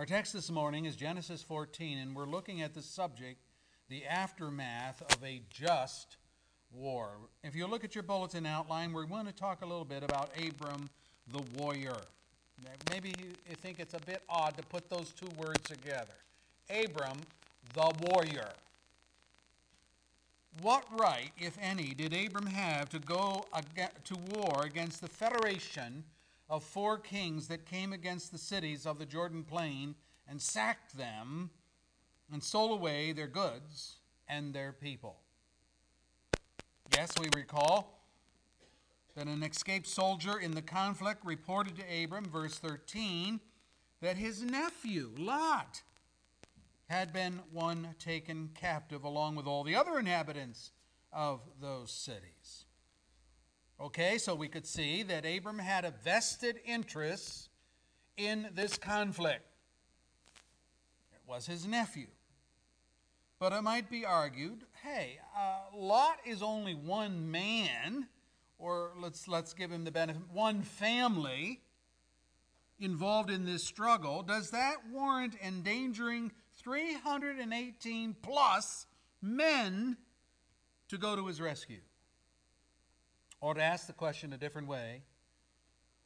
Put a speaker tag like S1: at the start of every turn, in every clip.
S1: Our text this morning is Genesis 14, and we're looking at the subject, the aftermath of a just war. If you look at your bulletin outline, we're going to talk a little bit about Abram the warrior. Maybe you think it's a bit odd to put those two words together. Abram the warrior. What right, if any, did Abram have to go to war against the federation of four kings that came against the cities of the Jordan plain and sacked them and stole away their goods and their people? Yes, we recall that an escaped soldier in the conflict reported to Abram, verse 13, that his nephew, Lot, had been one taken captive along with all the other inhabitants of those cities. Okay, so we could see that Abram had a vested interest in this conflict. It was his nephew. But it might be argued hey, uh, Lot is only one man, or let's, let's give him the benefit, one family involved in this struggle. Does that warrant endangering 318 plus men to go to his rescue. Or to ask the question a different way,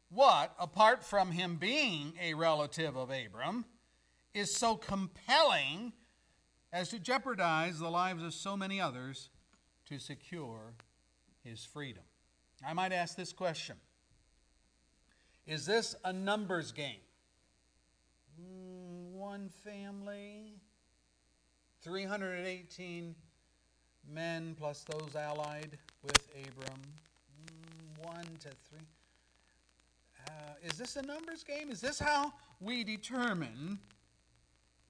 S1: what, apart from him being a relative of Abram, is so compelling as to jeopardize the lives of so many others to secure his freedom? I might ask this question Is this a numbers game? Hmm, one family, 318 men plus those allied with Abram, mm, one to three. Uh, is this a numbers game? Is this how we determine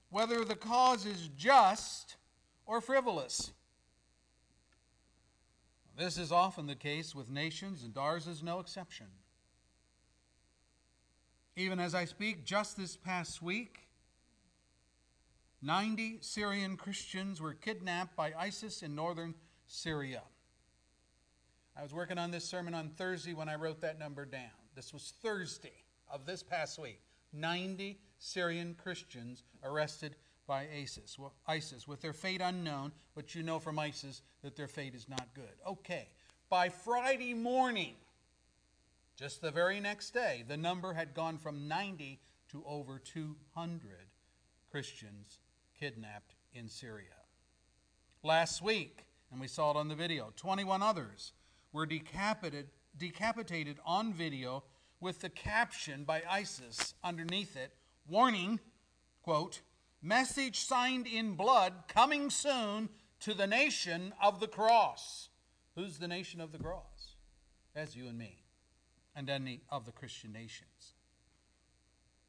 S1: whether the cause is just or frivolous? This is often the case with nations, and ours is no exception. Even as I speak, just this past week, 90 Syrian Christians were kidnapped by ISIS in northern Syria. I was working on this sermon on Thursday when I wrote that number down. This was Thursday of this past week. 90 Syrian Christians arrested by ISIS, well, ISIS, with their fate unknown, but you know from ISIS that their fate is not good. Okay, by Friday morning, just the very next day, the number had gone from 90 to over 200 Christians kidnapped in Syria. Last week, and we saw it on the video, 21 others were decapitated, decapitated on video with the caption by ISIS underneath it warning, quote, message signed in blood coming soon to the nation of the cross. Who's the nation of the cross? That's you and me, and any of the Christian nations.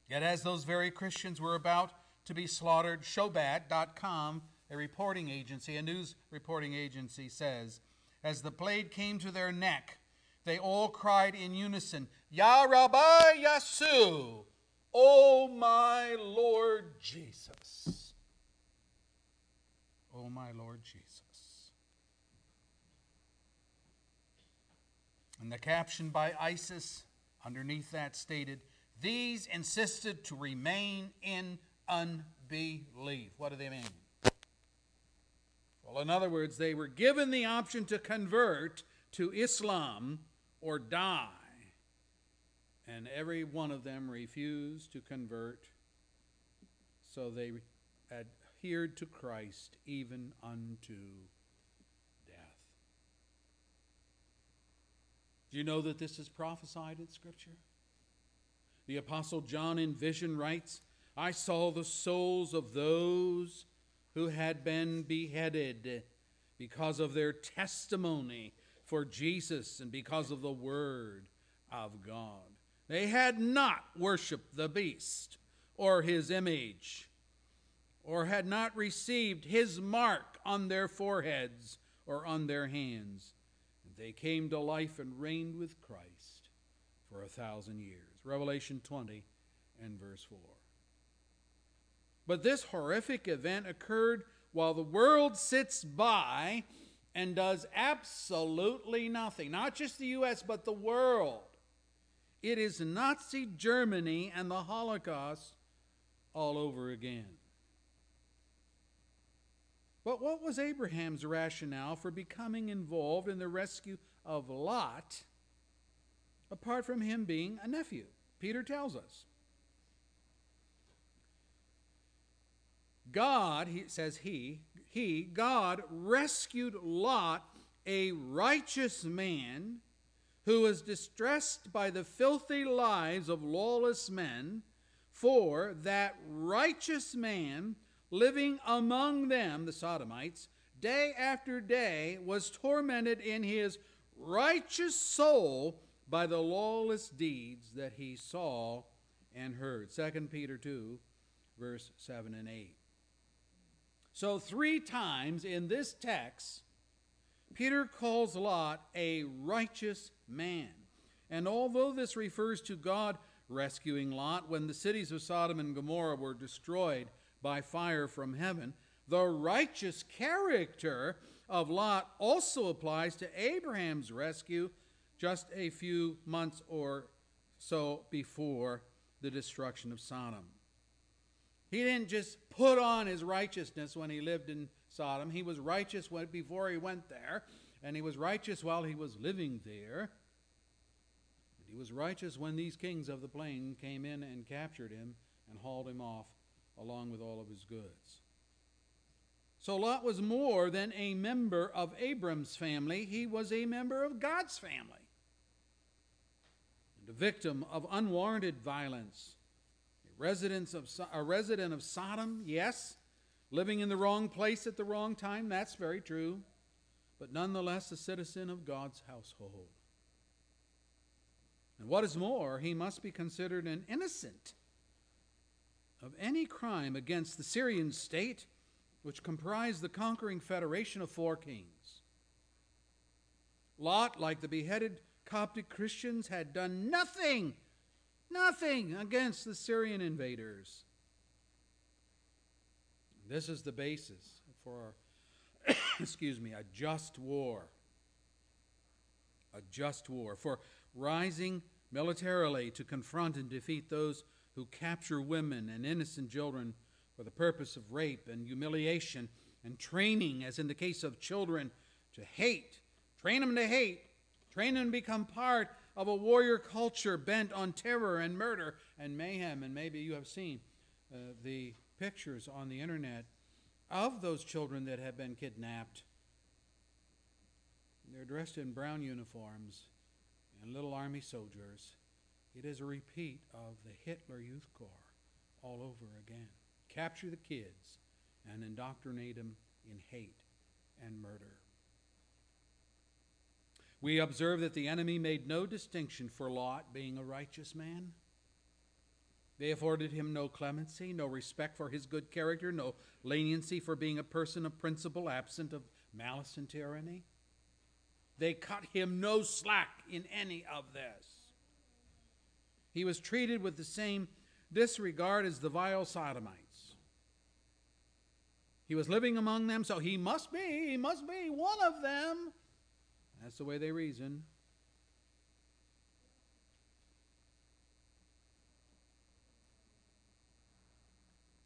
S1: Yet, as those very Christians were about to be slaughtered. Shoebat.com, a reporting agency, a news reporting agency, says, As the blade came to their neck, they all cried in unison, Ya Rabbi Yasu, O my Lord Jesus. O my Lord Jesus. And the caption by ISIS underneath that stated, These insisted to remain in unbelief. What do they mean? In other words, they were given the option to convert to Islam or die. And every one of them refused to convert, so they adhered to Christ even unto death. Do you know that this is prophesied in Scripture? The Apostle John in vision writes, I saw the souls of those who had been beheaded because of their testimony for Jesus and because of the Word of God. They had not worshiped the beast or his image, or had not received his mark on their foreheads or on their hands. They came to life and reigned with Christ for a thousand years. Revelation 20 and verse 4. But this horrific event occurred while the world sits by and does absolutely nothing. Not just the U.S., but the world. It is Nazi Germany and the Holocaust all over again. But what was Abraham's rationale for becoming involved in the rescue of Lot, apart from him being a nephew? Peter tells us. God, he says he, he, God rescued Lot, a righteous man who was distressed by the filthy lives of lawless men, for that righteous man living among them, the Sodomites, day after day was tormented in his righteous soul by the lawless deeds that he saw and heard. 2 Peter 2, verse 7 and 8. So, three times in this text, Peter calls Lot a righteous man. And although this refers to God rescuing Lot when the cities of Sodom and Gomorrah were destroyed by fire from heaven, the righteous character of Lot also applies to Abraham's rescue just a few months or so before the destruction of Sodom. He didn't just put on his righteousness when he lived in Sodom. He was righteous before he went there, and he was righteous while he was living there. And he was righteous when these kings of the plain came in and captured him and hauled him off along with all of his goods. So Lot was more than a member of Abram's family, he was a member of God's family. And a victim of unwarranted violence. A, resident of, a resident of Sodom, yes. Living in the wrong place at the wrong time, that's very true. But nonetheless, a citizen of God's household. And what is more, he must be considered an innocent of any crime against the Syrian state, which comprised the conquering federation of four kings. Lot, like the beheaded Coptic Christians, had done nothing, nothing against the Syrian invaders. This is the basis for, excuse me, a just war. A just war. For rising militarily to confront and defeat those who capture women and innocent children for the purpose of rape and humiliation and training, as in the case of children, to hate. Train them to hate. Train them to become part of a warrior culture bent on terror and murder and mayhem. And maybe you have seen uh, the pictures on the internet of those children that have been kidnapped. They're dressed in brown uniforms and little army soldiers it is a repeat of the Hitler Youth Corps all over again. Capture the kids and indoctrinate them in hate and murder. We observe that the enemy made no distinction for Lot being a righteous man. They afforded him no clemency, no respect for his good character, no leniency for being a person of principle, absent of malice and tyranny. They cut him no slack in any of this. He was treated with the same disregard as the vile sodomites. He was living among them, so he must be, he must be one of them. That's the way they reason.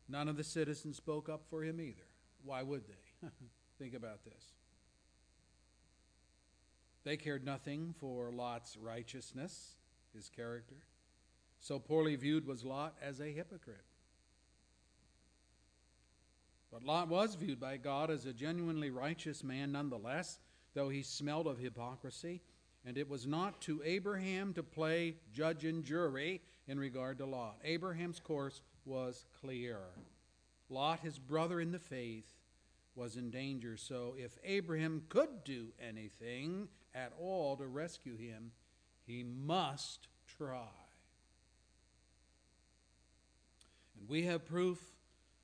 S1: None of the citizens spoke up for him either. Why would they? Think about this. They cared nothing for Lot's righteousness, his character. So poorly viewed was Lot as a hypocrite. But Lot was viewed by God as a genuinely righteous man nonetheless, though he smelled of hypocrisy. And it was not to Abraham to play judge and jury in regard to Lot. Abraham's course was clear. Lot, his brother in the faith, was in danger. So if Abraham could do anything at all to rescue him, he must try. And we have proof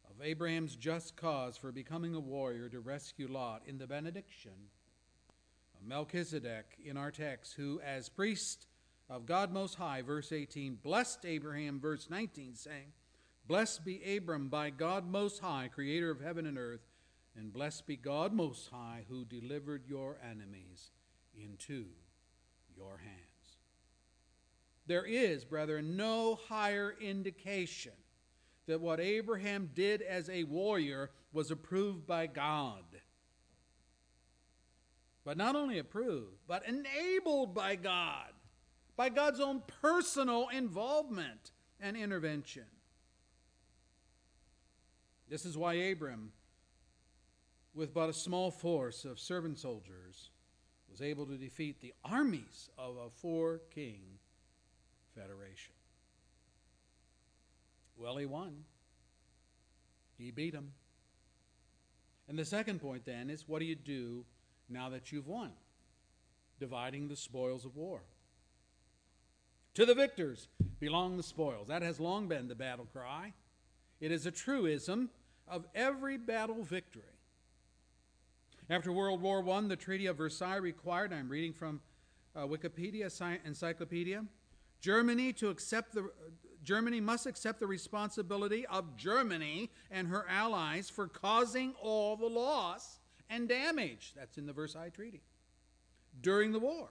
S1: of Abraham's just cause for becoming a warrior to rescue Lot in the benediction Melchizedek in our text, who, as priest of God Most High, verse 18, blessed Abraham, verse 19, saying, Blessed be Abram by God Most High, creator of heaven and earth, and blessed be God Most High, who delivered your enemies into your hands. There is, brethren, no higher indication that what Abraham did as a warrior was approved by God. But not only approved, but enabled by God, by God's own personal involvement and intervention. This is why Abram, with but a small force of servant soldiers, was able to defeat the armies of a four king federation. Well, he won. He beat them. And the second point then is what do you do now that you've won? Dividing the spoils of war. To the victors belong the spoils. That has long been the battle cry. It is a truism of every battle victory. After World War I, the Treaty of Versailles required, I'm reading from uh, Wikipedia Encyclopedia, Germany to accept the Germany must accept the responsibility of Germany and her allies for causing all the loss and damage. That's in the Versailles Treaty. During the war.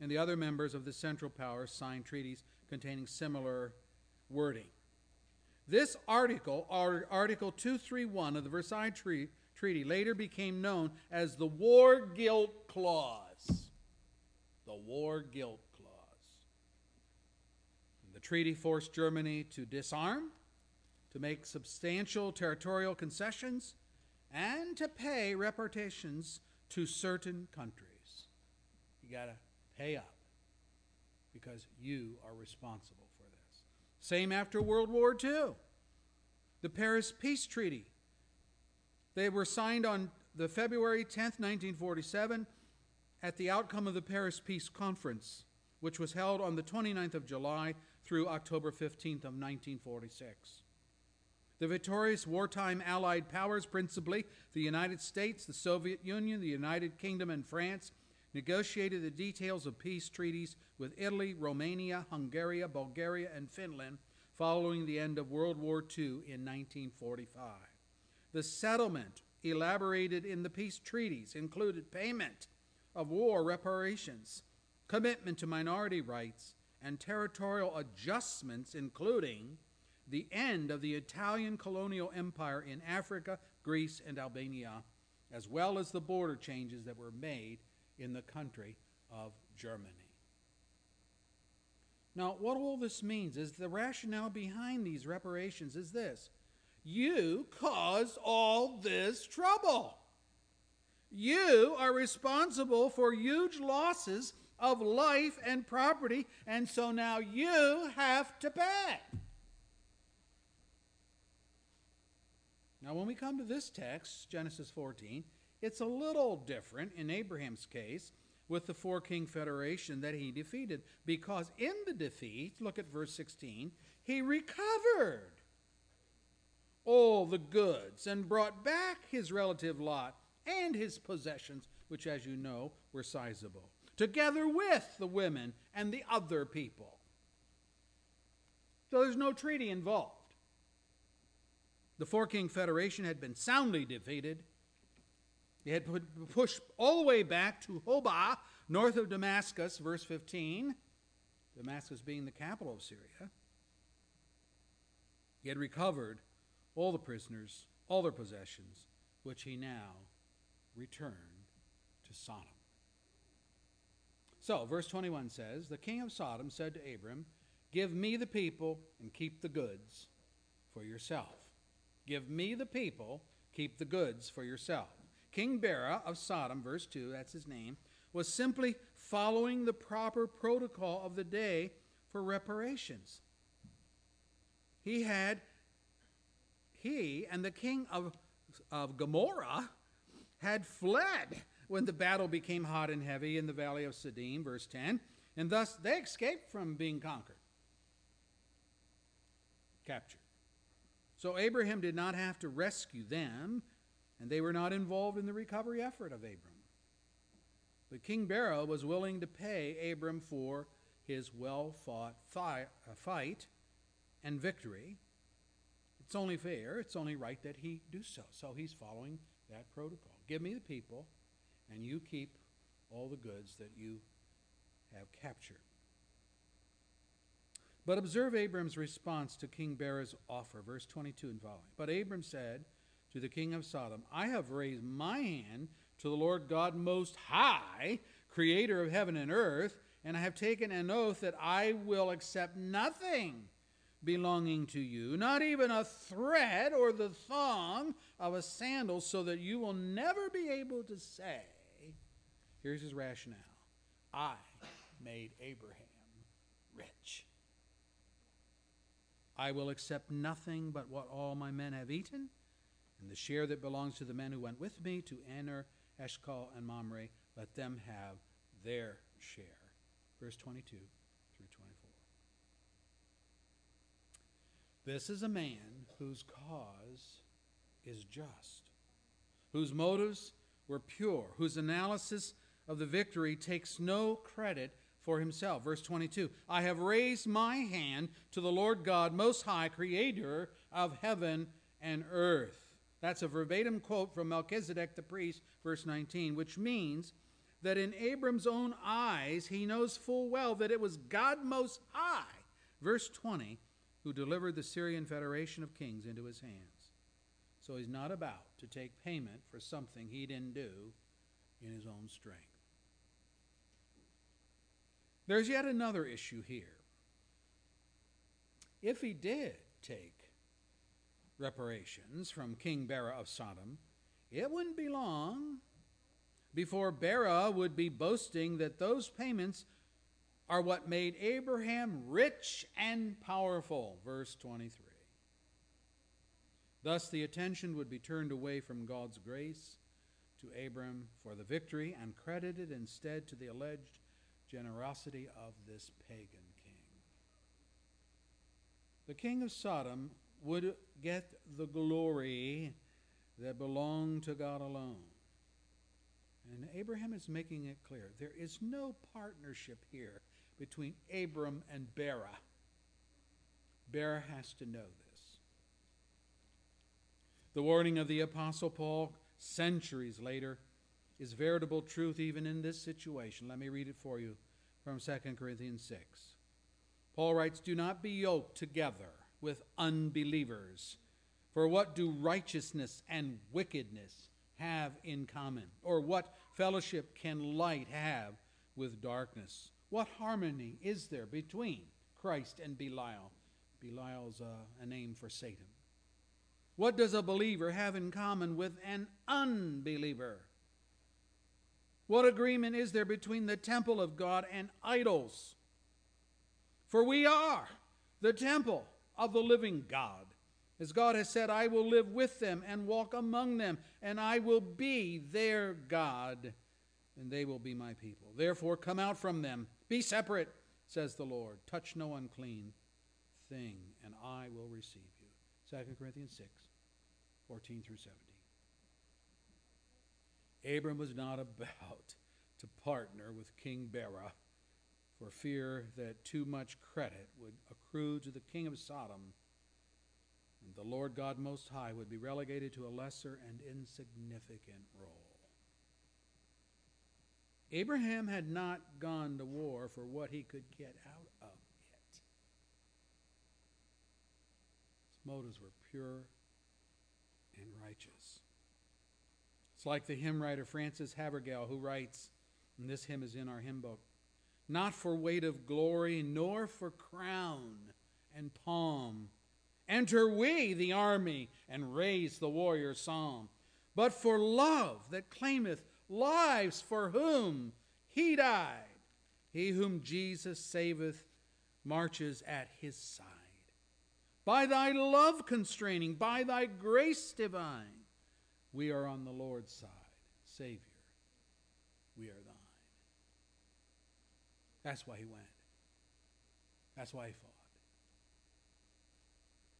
S1: And the other members of the Central Powers signed treaties containing similar wording. This article, Article 231 of the Versailles Treaty, later became known as the War Guilt Clause. The War Guilt Clause. the treaty forced Germany to disarm, to make substantial territorial concessions, and to pay reparations to certain countries. You got to pay up because you are responsible for this. Same after World War II. The Paris Peace Treaty. They were signed on the February 10th, 1947, at the outcome of the Paris Peace Conference, which was held on the 29th of July through October 15th of 1946. The victorious wartime Allied powers, principally the United States, the Soviet Union, the United Kingdom, and France, negotiated the details of peace treaties with Italy, Romania, Hungary, Bulgaria, and Finland following the end of World War II in 1945. The settlement elaborated in the peace treaties included payment of war reparations, commitment to minority rights, and territorial adjustments, including the end of the Italian colonial empire in Africa, Greece, and Albania, as well as the border changes that were made in the country of Germany. Now, what all this means is the rationale behind these reparations is this you caused all this trouble. You are responsible for huge losses of life and property, and so now you have to pay. Now, when we come to this text, Genesis 14, it's a little different in Abraham's case with the four king federation that he defeated, because in the defeat, look at verse 16, he recovered all the goods and brought back his relative Lot and his possessions, which, as you know, were sizable together with the women and the other people. So there's no treaty involved. The Four King Federation had been soundly defeated. They had pushed all the way back to Hobah, north of Damascus, verse 15, Damascus being the capital of Syria. He had recovered all the prisoners, all their possessions, which he now returned to Sodom. So, verse 21 says The king of Sodom said to Abram, Give me the people and keep the goods for yourself. Give me the people, keep the goods for yourself. King Bera of Sodom, verse 2, that's his name, was simply following the proper protocol of the day for reparations. He had, he and the king of, of Gomorrah had fled when the battle became hot and heavy in the valley of Siddim, verse 10, and thus they escaped from being conquered, captured. So Abraham did not have to rescue them, and they were not involved in the recovery effort of Abram. But King Bera was willing to pay Abram for his well fought uh, fight and victory. It's only fair, it's only right that he do so. So he's following that protocol. Give me the people, and you keep all the goods that you have captured. But observe Abram's response to King Bera's offer, verse 22 and following. But Abram said to the king of Sodom, I have raised my hand to the Lord God Most High, creator of heaven and earth, and I have taken an oath that I will accept nothing belonging to you, not even a thread or the thong of a sandal, so that you will never be able to say, Here's his rationale I made Abraham rich. I will accept nothing but what all my men have eaten, and the share that belongs to the men who went with me to Aner, Eshcol, and Mamre, let them have their share. Verse 22 through 24. This is a man whose cause is just, whose motives were pure, whose analysis of the victory takes no credit for himself. Verse 22 I have raised my hand to the Lord God, Most High, creator of heaven and earth. That's a verbatim quote from Melchizedek the priest, verse 19, which means that in Abram's own eyes he knows full well that it was God Most High, verse 20, who delivered the Syrian Federation of Kings into his hands. So he's not about to take payment for something he didn't do in his own strength. There's yet another issue here. If he did take reparations from King Bera of Sodom, it wouldn't be long before Bera would be boasting that those payments are what made Abraham rich and powerful. Verse 23. Thus, the attention would be turned away from God's grace to Abram for the victory and credited instead to the alleged generosity of this pagan king. The king of Sodom would get the glory that belonged to God alone. And Abraham is making it clear there is no partnership here between Abram and Bera. Bera has to know this. The warning of the Apostle Paul centuries later is veritable truth even in this situation. Let me read it for you from 2 Corinthians 6. Paul writes, Do not be yoked together with unbelievers. For what do righteousness and wickedness have in common? Or what fellowship can light have with darkness? What harmony is there between Christ and Belial? Belial's a, a name for Satan. What does a believer have in common with an unbeliever? What agreement is there between the temple of God and idols? For we are the temple of the living God. As God has said, I will live with them and walk among them, and I will be their God, and they will be my people. Therefore, come out from them. Be separate, says the Lord. Touch no unclean thing, and I will receive you. 2 Corinthians 6, 14 through 17. Abram was not about to partner with King Bera for fear that too much credit would accrue to the king of Sodom, and the Lord God Most High would be relegated to a lesser and insignificant role. Abraham had not gone to war for what he could get out of it. His motives were pure and righteous. It's like the hymn writer Francis Havergal who writes, and this hymn is in our hymn book, not for weight of glory, nor for crown and palm. Enter we the army and raise the warrior psalm, but for love that claimeth lives for whom he died. He whom Jesus saveth marches at his side. By thy love constraining, by thy grace divine, we are on the Lord's side. Savior, we are thine. That's why he went. That's why he fought.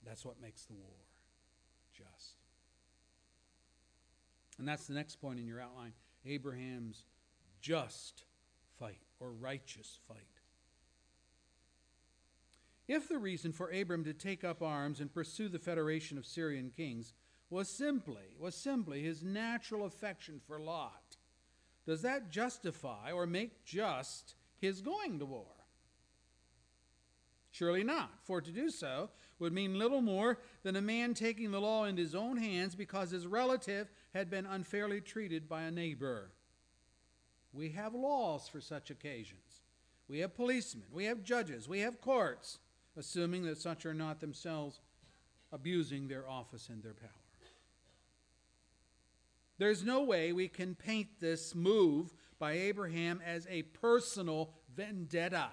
S1: That's what makes the war just. And that's the next point in your outline Abraham's just fight or righteous fight. If the reason for Abram to take up arms and pursue the federation of Syrian kings was simply was simply his natural affection for Lot. Does that justify or make just his going to war? Surely not, for to do so would mean little more than a man taking the law into his own hands because his relative had been unfairly treated by a neighbor. We have laws for such occasions. We have policemen, we have judges, we have courts, assuming that such are not themselves abusing their office and their power. There's no way we can paint this move by Abraham as a personal vendetta.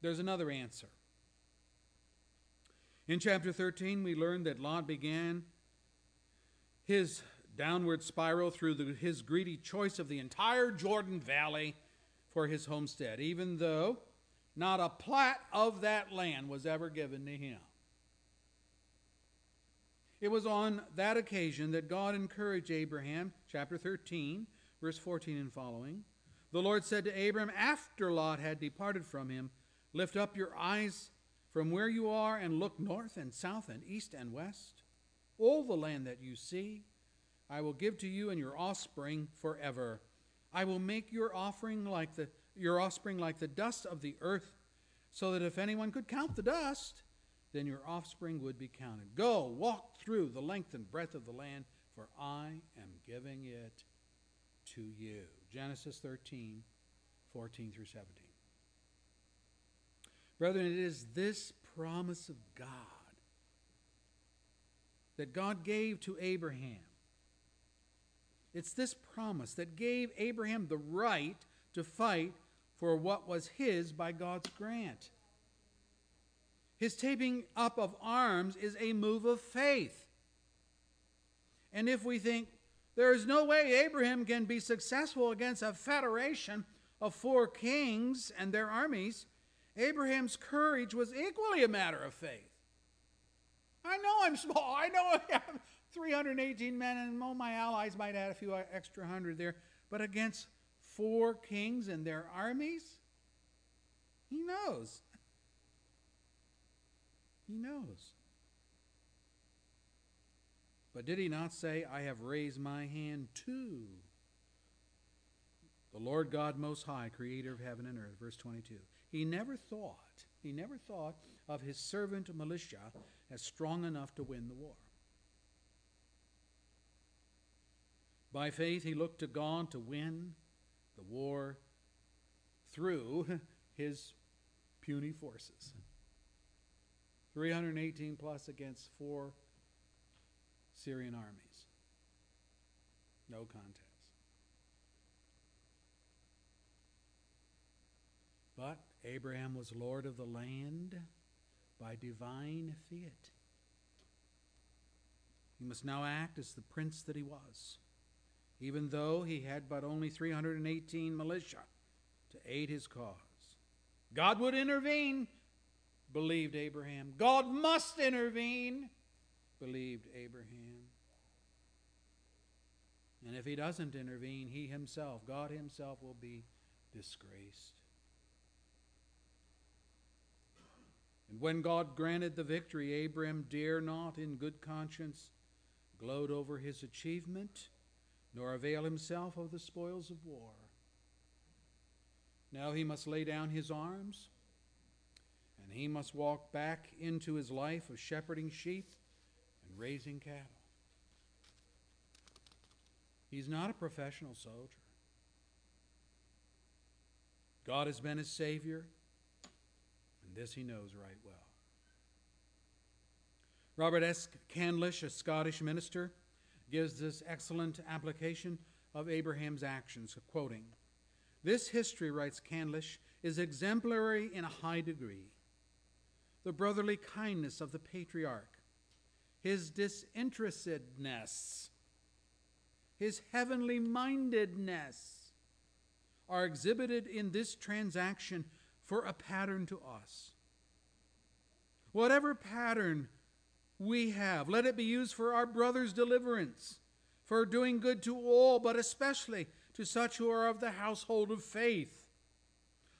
S1: There's another answer. In chapter 13, we learn that Lot began his downward spiral through the, his greedy choice of the entire Jordan Valley for his homestead, even though not a plat of that land was ever given to him. It was on that occasion that God encouraged Abraham, chapter 13, verse 14 and following. The Lord said to Abram after Lot had departed from him, Lift up your eyes from where you are and look north and south and east and west. All the land that you see, I will give to you and your offspring forever. I will make your offering like the your offspring like the dust of the earth, so that if anyone could count the dust, then your offspring would be counted. Go, walk through the length and breadth of the land, for I am giving it to you. Genesis 13, 14 through 17. Brethren, it is this promise of God that God gave to Abraham. It's this promise that gave Abraham the right to fight for what was his by God's grant. His taping up of arms is a move of faith. And if we think there is no way Abraham can be successful against a federation of four kings and their armies, Abraham's courage was equally a matter of faith. I know I'm small. I know I have 318 men, and all my allies might add a few extra hundred there. But against four kings and their armies, he knows. He knows. But did he not say, I have raised my hand to the Lord God Most High, creator of heaven and earth? Verse 22. He never thought, he never thought of his servant militia as strong enough to win the war. By faith, he looked to God to win the war through his puny forces. 318 plus against four Syrian armies. No contest. But Abraham was Lord of the land by divine fiat. He must now act as the prince that he was, even though he had but only 318 militia to aid his cause. God would intervene, believed Abraham. God must intervene, believed Abraham. And if he doesn't intervene, he himself, God himself, will be disgraced. And when God granted the victory, Abram dare not, in good conscience, gloat over his achievement, nor avail himself of the spoils of war. Now he must lay down his arms, and he must walk back into his life of shepherding sheep and raising cattle. He's not a professional soldier. God has been his Savior. And this he knows right well. Robert S. Candlish, a Scottish minister, gives this excellent application of Abraham's actions, quoting, This history, writes Candlish, is exemplary in a high degree. The brotherly kindness of the patriarch, his disinterestedness, his heavenly mindedness are exhibited in this transaction for a pattern to us. Whatever pattern we have, let it be used for our brother's deliverance, for doing good to all, but especially to such who are of the household of faith.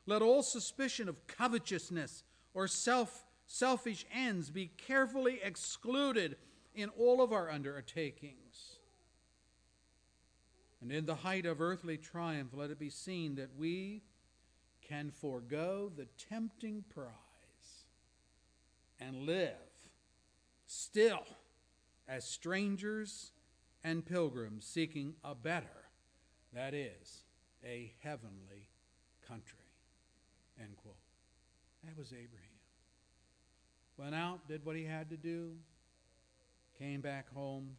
S1: Let all suspicion of covetousness or self selfish ends be carefully excluded in all of our undertakings. And in the height of earthly triumph, let it be seen that we can forego the tempting prize and live still as strangers and pilgrims seeking a better, that is, a heavenly country. End quote. That was Abraham. Went out, did what he had to do, came back home,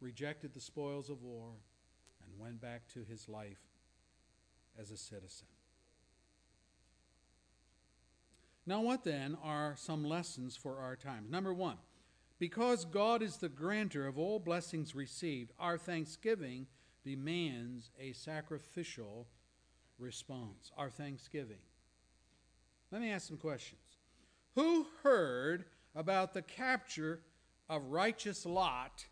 S1: rejected the spoils of war, and went back to his life as a citizen. Now, what then are some lessons for our times? Number one, because God is the grantor of all blessings received, our thanksgiving demands a sacrificial response. Our thanksgiving. Let me ask some questions. Who heard about the capture of righteous Lot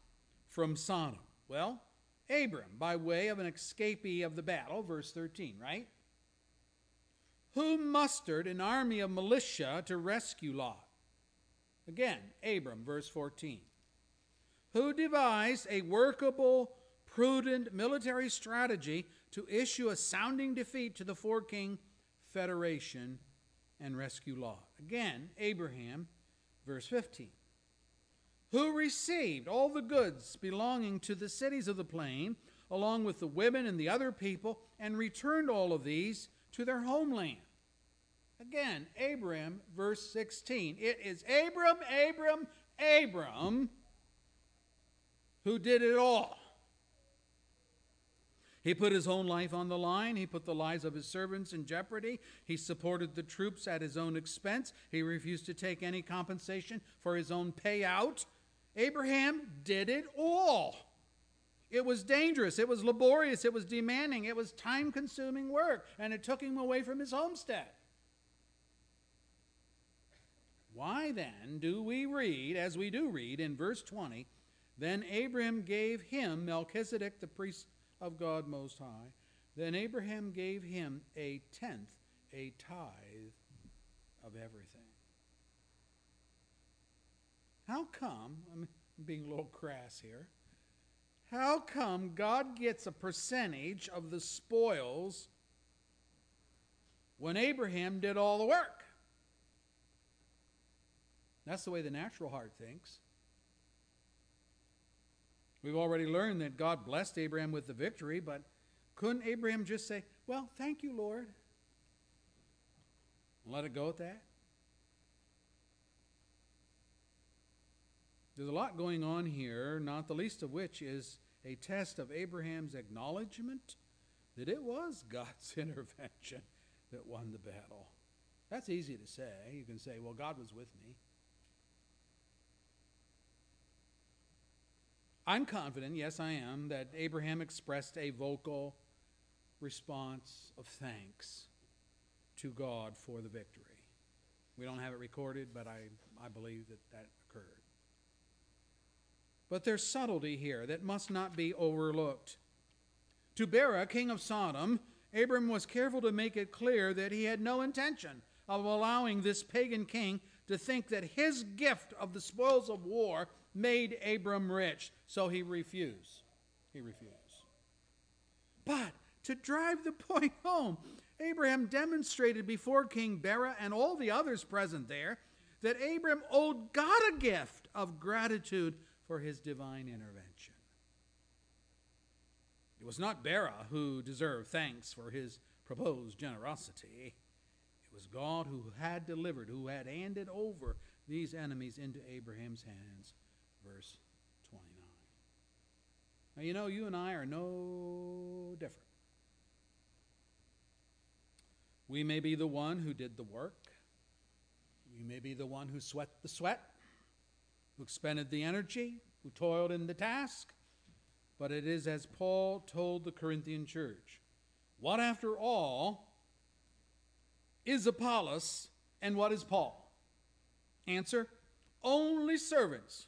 S1: from Sodom? Well, Abram, by way of an escapee of the battle, verse 13, right? Who mustered an army of militia to rescue Lot? Again, Abram, verse 14. Who devised a workable, prudent military strategy to issue a sounding defeat to the four king federation and rescue Lot? Again, Abraham, verse 15 who received all the goods belonging to the cities of the plain, along with the women and the other people, and returned all of these to their homeland. Again, Abram, verse 16. It is Abram, Abram, Abram who did it all. He put his own life on the line. He put the lives of his servants in jeopardy. He supported the troops at his own expense. He refused to take any compensation for his own payout. Abraham did it all. It was dangerous, it was laborious, it was demanding, it was time consuming work, and it took him away from his homestead. Why then do we read, as we do read in verse 20, then Abraham gave him, Melchizedek, the priest of God Most High, then Abraham gave him a tenth, a tithe of everything. How come, I'm being a little crass here, how come God gets a percentage of the spoils when Abraham did all the work? That's the way the natural heart thinks. We've already learned that God blessed Abraham with the victory, but couldn't Abraham just say, Well, thank you, Lord? let it go at that? There's a lot going on here, not the least of which is a test of Abraham's acknowledgement that it was God's intervention that won the battle. That's easy to say. You can say, well, God was with me. I'm confident, yes, I am, that Abraham expressed a vocal response of thanks to God for the victory. We don't have it recorded, but I, I believe that that occurred. But there's subtlety here that must not be overlooked. To Bera, king of Sodom, Abram was careful to make it clear that he had no intention of allowing this pagan king to think that his gift of the spoils of war made Abram rich. So he refused. He refused. But to drive the point home, Abraham demonstrated before King Bera and all the others present there that Abram owed God a gift of gratitude for his divine intervention. It was not Bera who deserved thanks for his proposed generosity. It was God who had delivered, who had handed over these enemies into Abraham's hands. Verse 29. Now, you know, you and I are no different. We may be the one who did the work. We may be the one who sweat the sweat who expended the energy, who toiled in the task, but it is as Paul told the Corinthian church What, after all, is Apollos and what is Paul? Answer Only servants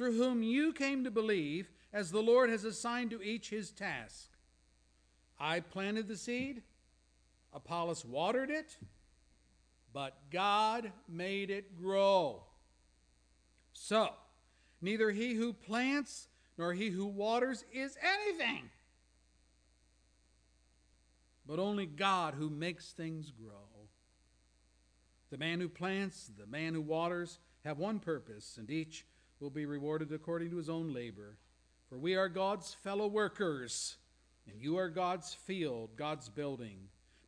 S1: through whom you came to believe, as the Lord has assigned to each his task. I planted the seed, Apollos watered it, but God made it grow. So, neither he who plants nor he who waters is anything, but only God who makes things grow. The man who plants, the man who waters have one purpose, and each will be rewarded according to his own labor. For we are God's fellow workers, and you are God's field, God's building.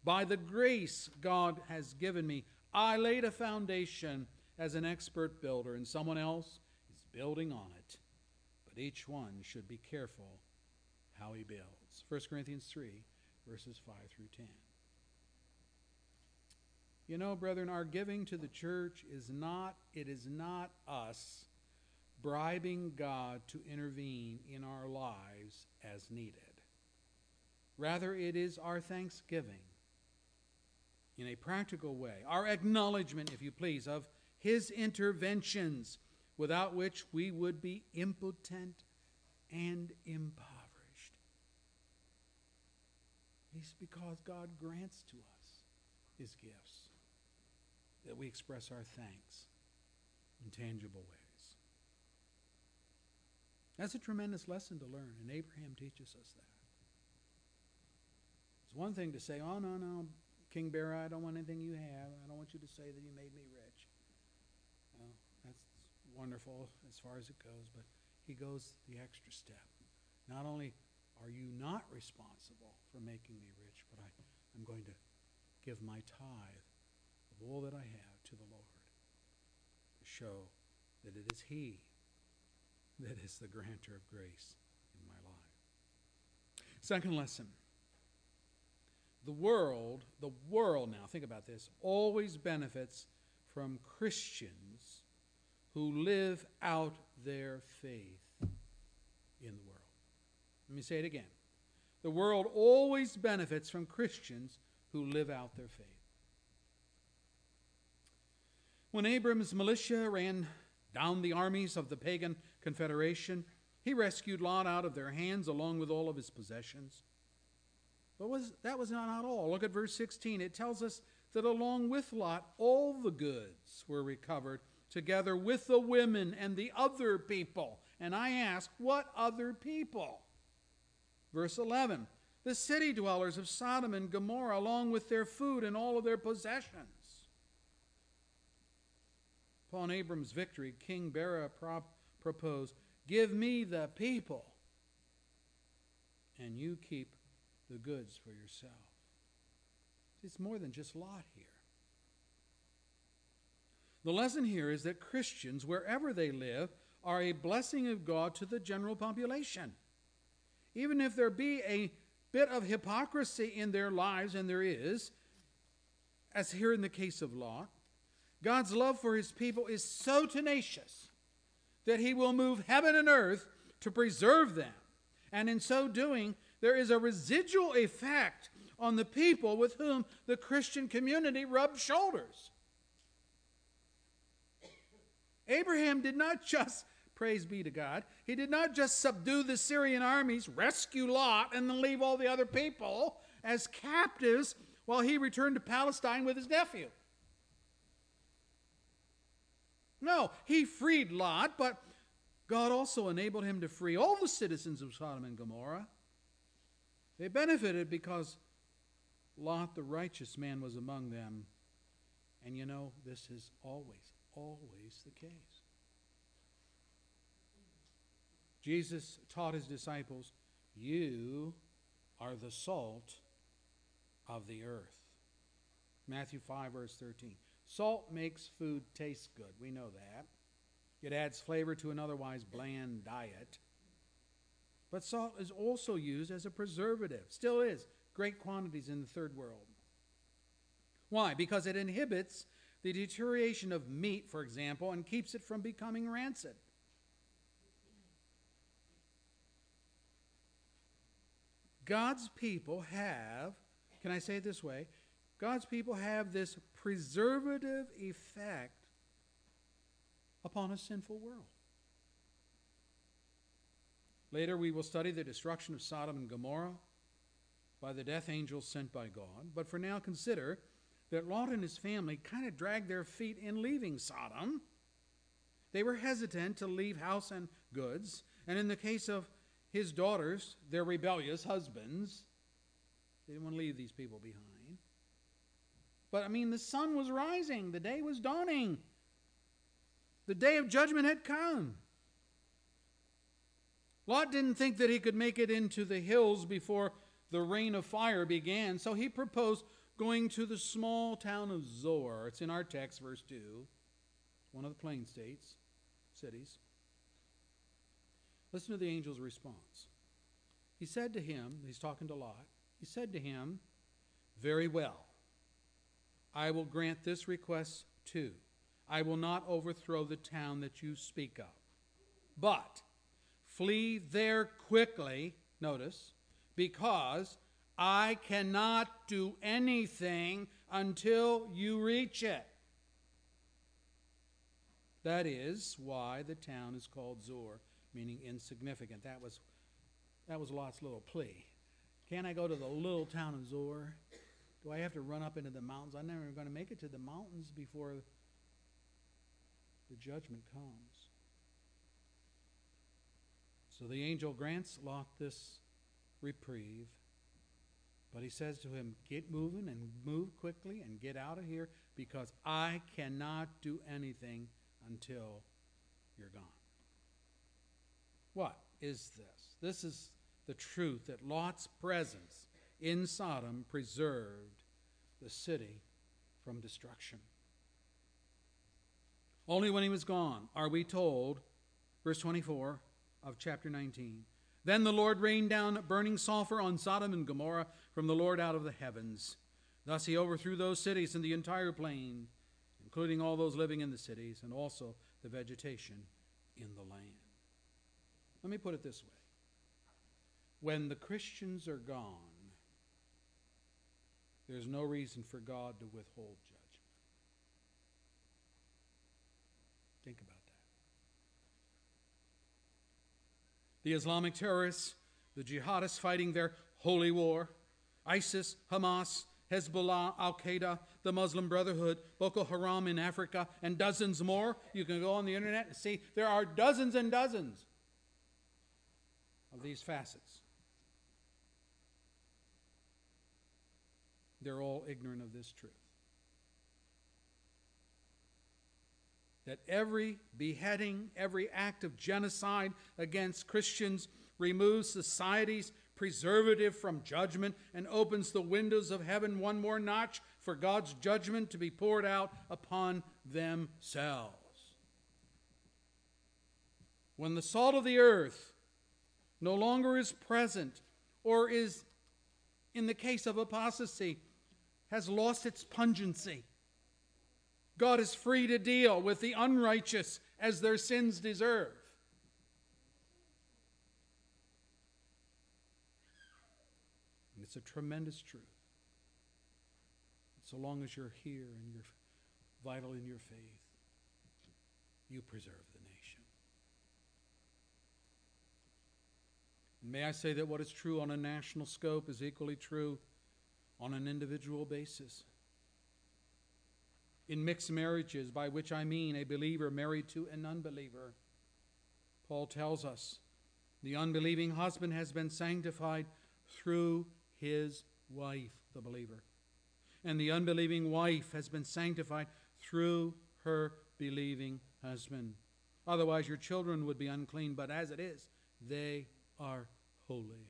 S1: By the grace God has given me, I laid a foundation as an expert builder, and someone else is building on it. But each one should be careful how he builds. 1 Corinthians 3, verses 5 through 10. You know, brethren, our giving to the church is not, it is not us bribing God to intervene in our lives as needed. Rather, it is our thanksgiving in a practical way, our acknowledgement, if you please, of His interventions, without which we would be impotent and impoverished. It's because God grants to us His gifts that we express our thanks in tangible ways. That's a tremendous lesson to learn, and Abraham teaches us that. It's one thing to say, oh, no, no, King Bera, I don't want anything you have. I don't want you to say that you made me rich. Well, that's wonderful as far as it goes, but he goes the extra step. Not only are you not responsible for making me rich, but I, I'm going to give my tithe of all that I have to the Lord to show that it is He that is the grantor of grace in my life. Second lesson. The world, the world now, think about this, always benefits from Christians who live out their faith in the world. Let me say it again. The world always benefits from Christians who live out their faith. When Abram's militia ran down the armies of the pagan confederation, he rescued Lot out of their hands along with all of his possessions. But was, that was not all. Look at verse 16. It tells us that along with Lot, all the goods were recovered, together with the women and the other people. And I ask, what other people? Verse 11 The city dwellers of Sodom and Gomorrah, along with their food and all of their possessions. Upon Abram's victory, King Bera proposed, Give me the people, and you keep the goods for yourself. It's more than just Lot here. The lesson here is that Christians, wherever they live, are a blessing of God to the general population. Even if there be a bit of hypocrisy in their lives, and there is, as here in the case of Lot, God's love for his people is so tenacious that he will move heaven and earth to preserve them. And in so doing, there is a residual effect on the people with whom the Christian community rubs shoulders. Abraham did not just, praise be to God, he did not just subdue the Syrian armies, rescue Lot, and then leave all the other people as captives while he returned to Palestine with his nephew. No, he freed Lot, but God also enabled him to free all the citizens of Sodom and Gomorrah. They benefited because Lot, the righteous man, was among them. And you know, this is always, always the case. Jesus taught his disciples, You are the salt of the earth. Matthew 5, verse 13. Salt makes food taste good. We know that. It adds flavor to an otherwise bland diet. But salt is also used as a preservative, still is, great quantities in the third world. Why? Because it inhibits the deterioration of meat, for example, and keeps it from becoming rancid. God's people have, can I say it this way? God's people have this preservative effect upon a sinful world. Later, we will study the destruction of Sodom and Gomorrah by the death angels sent by God. But for now, consider that Lot and his family kind of dragged their feet in leaving Sodom. They were hesitant to leave house and goods, and in the case of his daughters, their rebellious husbands, They didn't want to leave these people behind. But I mean, the sun was rising, the day was dawning, the day of judgment had come. Lot didn't think that he could make it into the hills before the rain of fire began, so he proposed going to the small town of Zoar. It's in our text, verse 2, one of the plain states, cities. Listen to the angel's response. He said to him, he's talking to Lot, he said to him, Very well, I will grant this request too. I will not overthrow the town that you speak of. But flee there quickly, notice, because I cannot do anything until you reach it. That is why the town is called Zoar, meaning insignificant. That was, that was Lot's little plea. Can I go to the little town of Zoar? Do I have to run up into the mountains? I'm never going to make it to the mountains before the judgment comes. So the angel grants Lot this reprieve, but he says to him, Get moving and move quickly and get out of here because I cannot do anything until you're gone. What is this? This is the truth that Lot's presence in Sodom preserved the city from destruction. Only when he was gone are we told, verse 24 of chapter 19. Then the Lord rained down burning sulfur on Sodom and Gomorrah from the Lord out of the heavens. Thus he overthrew those cities and the entire plain, including all those living in the cities, and also the vegetation in the land. Let me put it this way when the Christians are gone, there's no reason for God to withhold judgment. Think about that. The Islamic terrorists, the jihadists fighting their holy war, ISIS, Hamas, Hezbollah, Al Qaeda, the Muslim Brotherhood, Boko Haram in Africa, and dozens more. You can go on the internet and see there are dozens and dozens of these facets. They're all ignorant of this truth. That every beheading, every act of genocide against Christians removes society's preservative from judgment and opens the windows of heaven one more notch for God's judgment to be poured out upon themselves. When the salt of the earth no longer is present, or is, in the case of apostasy, has lost its pungency. God is free to deal with the unrighteous as their sins deserve. And it's a tremendous truth. So long as you're here and you're vital in your faith, you preserve the nation. And may I say that what is true on a national scope is equally true on an individual basis. In mixed marriages, by which I mean a believer married to an unbeliever, Paul tells us the unbelieving husband has been sanctified through his wife, the believer. And the unbelieving wife has been sanctified through her believing husband. Otherwise, your children would be unclean, but as it is, they are holy.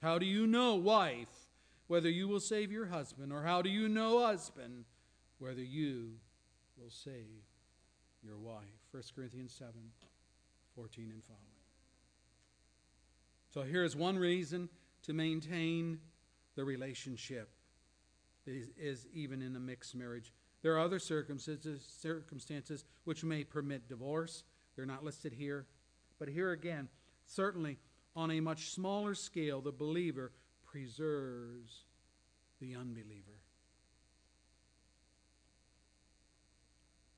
S1: How do you know, wife, whether you will save your husband, or how do you know, husband, whether you will save your wife? 1 Corinthians 7 14 and following. So here's one reason to maintain the relationship is, is even in a mixed marriage. There are other circumstances, circumstances which may permit divorce. They're not listed here. But here again, certainly on a much smaller scale, the believer preserves the unbeliever.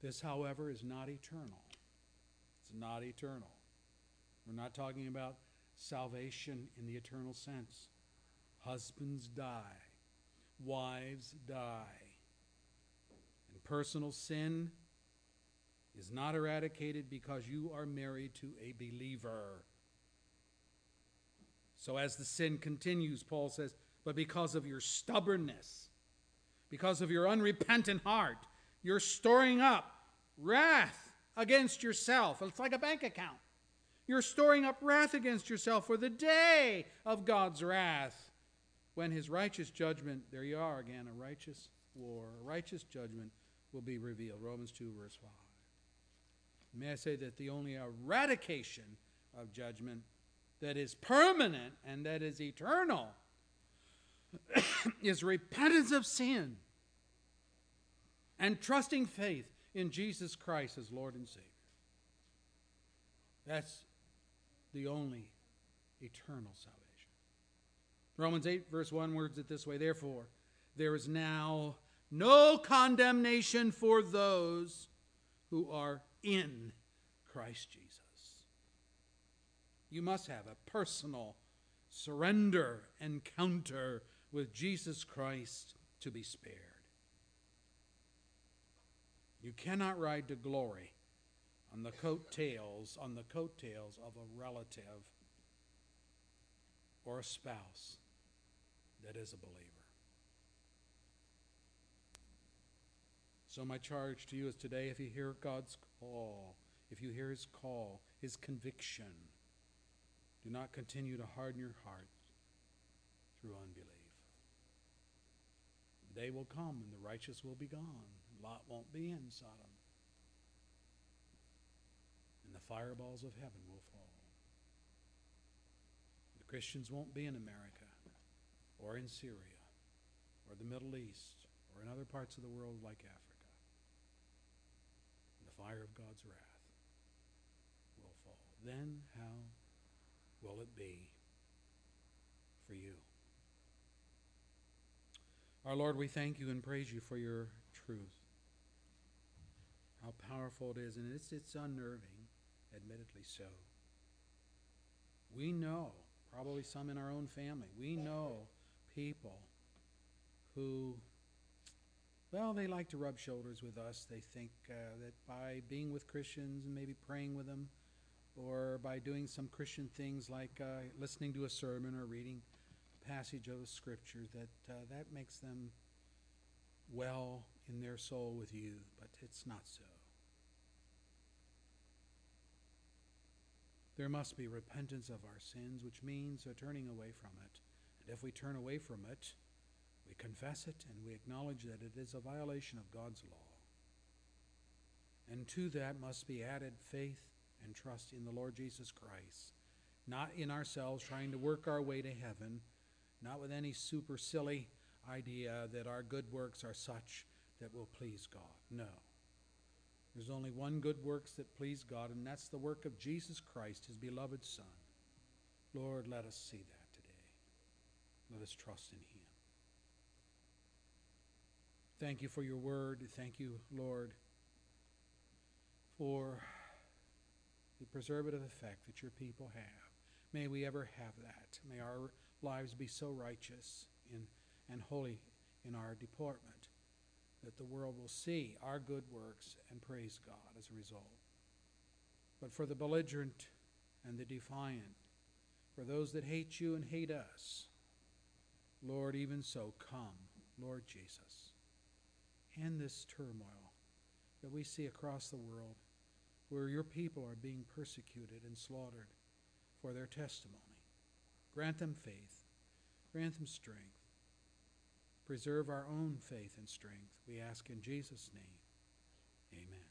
S1: This, however, is not eternal. It's not eternal. We're not talking about salvation in the eternal sense. Husbands die, wives die. And personal sin is not eradicated because you are married to a believer. So as the sin continues, Paul says, but because of your stubbornness, because of your unrepentant heart, you're storing up wrath against yourself. It's like a bank account. You're storing up wrath against yourself for the day of God's wrath. When his righteous judgment, there you are again, a righteous war, a righteous judgment will be revealed. Romans 2, verse 5. May I say that the only eradication of judgment that is permanent and that is eternal is repentance of sin and trusting faith in Jesus Christ as Lord and Savior. That's the only eternal salvation. Romans 8, verse 1 words it this way Therefore, there is now no condemnation for those who are in Christ Jesus. You must have a personal surrender encounter with Jesus Christ to be spared. You cannot ride to glory on the coattails on the coattails of a relative or a spouse that is a believer. So my charge to you is today if you hear God's call, if you hear his call, his conviction, do not continue to harden your heart through unbelief. The day will come and the righteous will be gone. Lot won't be in Sodom. And the fireballs of heaven will fall. The Christians won't be in America or in Syria or the Middle East or in other parts of the world like Africa. And the fire of God's wrath will fall. Then how will it be for you? Our Lord, we thank you and praise you for your truth how powerful it is, and it's, it's unnerving, admittedly so. We know, probably some in our own family, we know people who, well, they like to rub shoulders with us. They think uh, that by being with Christians and maybe praying with them, or by doing some Christian things like uh, listening to a sermon or reading a passage of a scripture, that uh, that makes them well in their soul with you, but it's not so. There must be repentance of our sins, which means a turning away from it. And if we turn away from it, we confess it and we acknowledge that it is a violation of God's law. And to that must be added faith and trust in the Lord Jesus Christ, not in ourselves trying to work our way to heaven, not with any super silly idea that our good works are such that will please God. No. There's only one good works that please God, and that's the work of Jesus Christ, his beloved Son. Lord, let us see that today. Let us trust in him. Thank you for your word. Thank you, Lord, for the preservative effect that your people have. May we ever have that. May our lives be so righteous in, and holy in our deportment that the world will see our good works and praise God as a result. But for the belligerent and the defiant, for those that hate you and hate us, Lord, even so, come, Lord Jesus. End this turmoil that we see across the world where your people are being persecuted and slaughtered for their testimony. Grant them faith, grant them strength, preserve our own faith and strength. We ask in Jesus' name. Amen.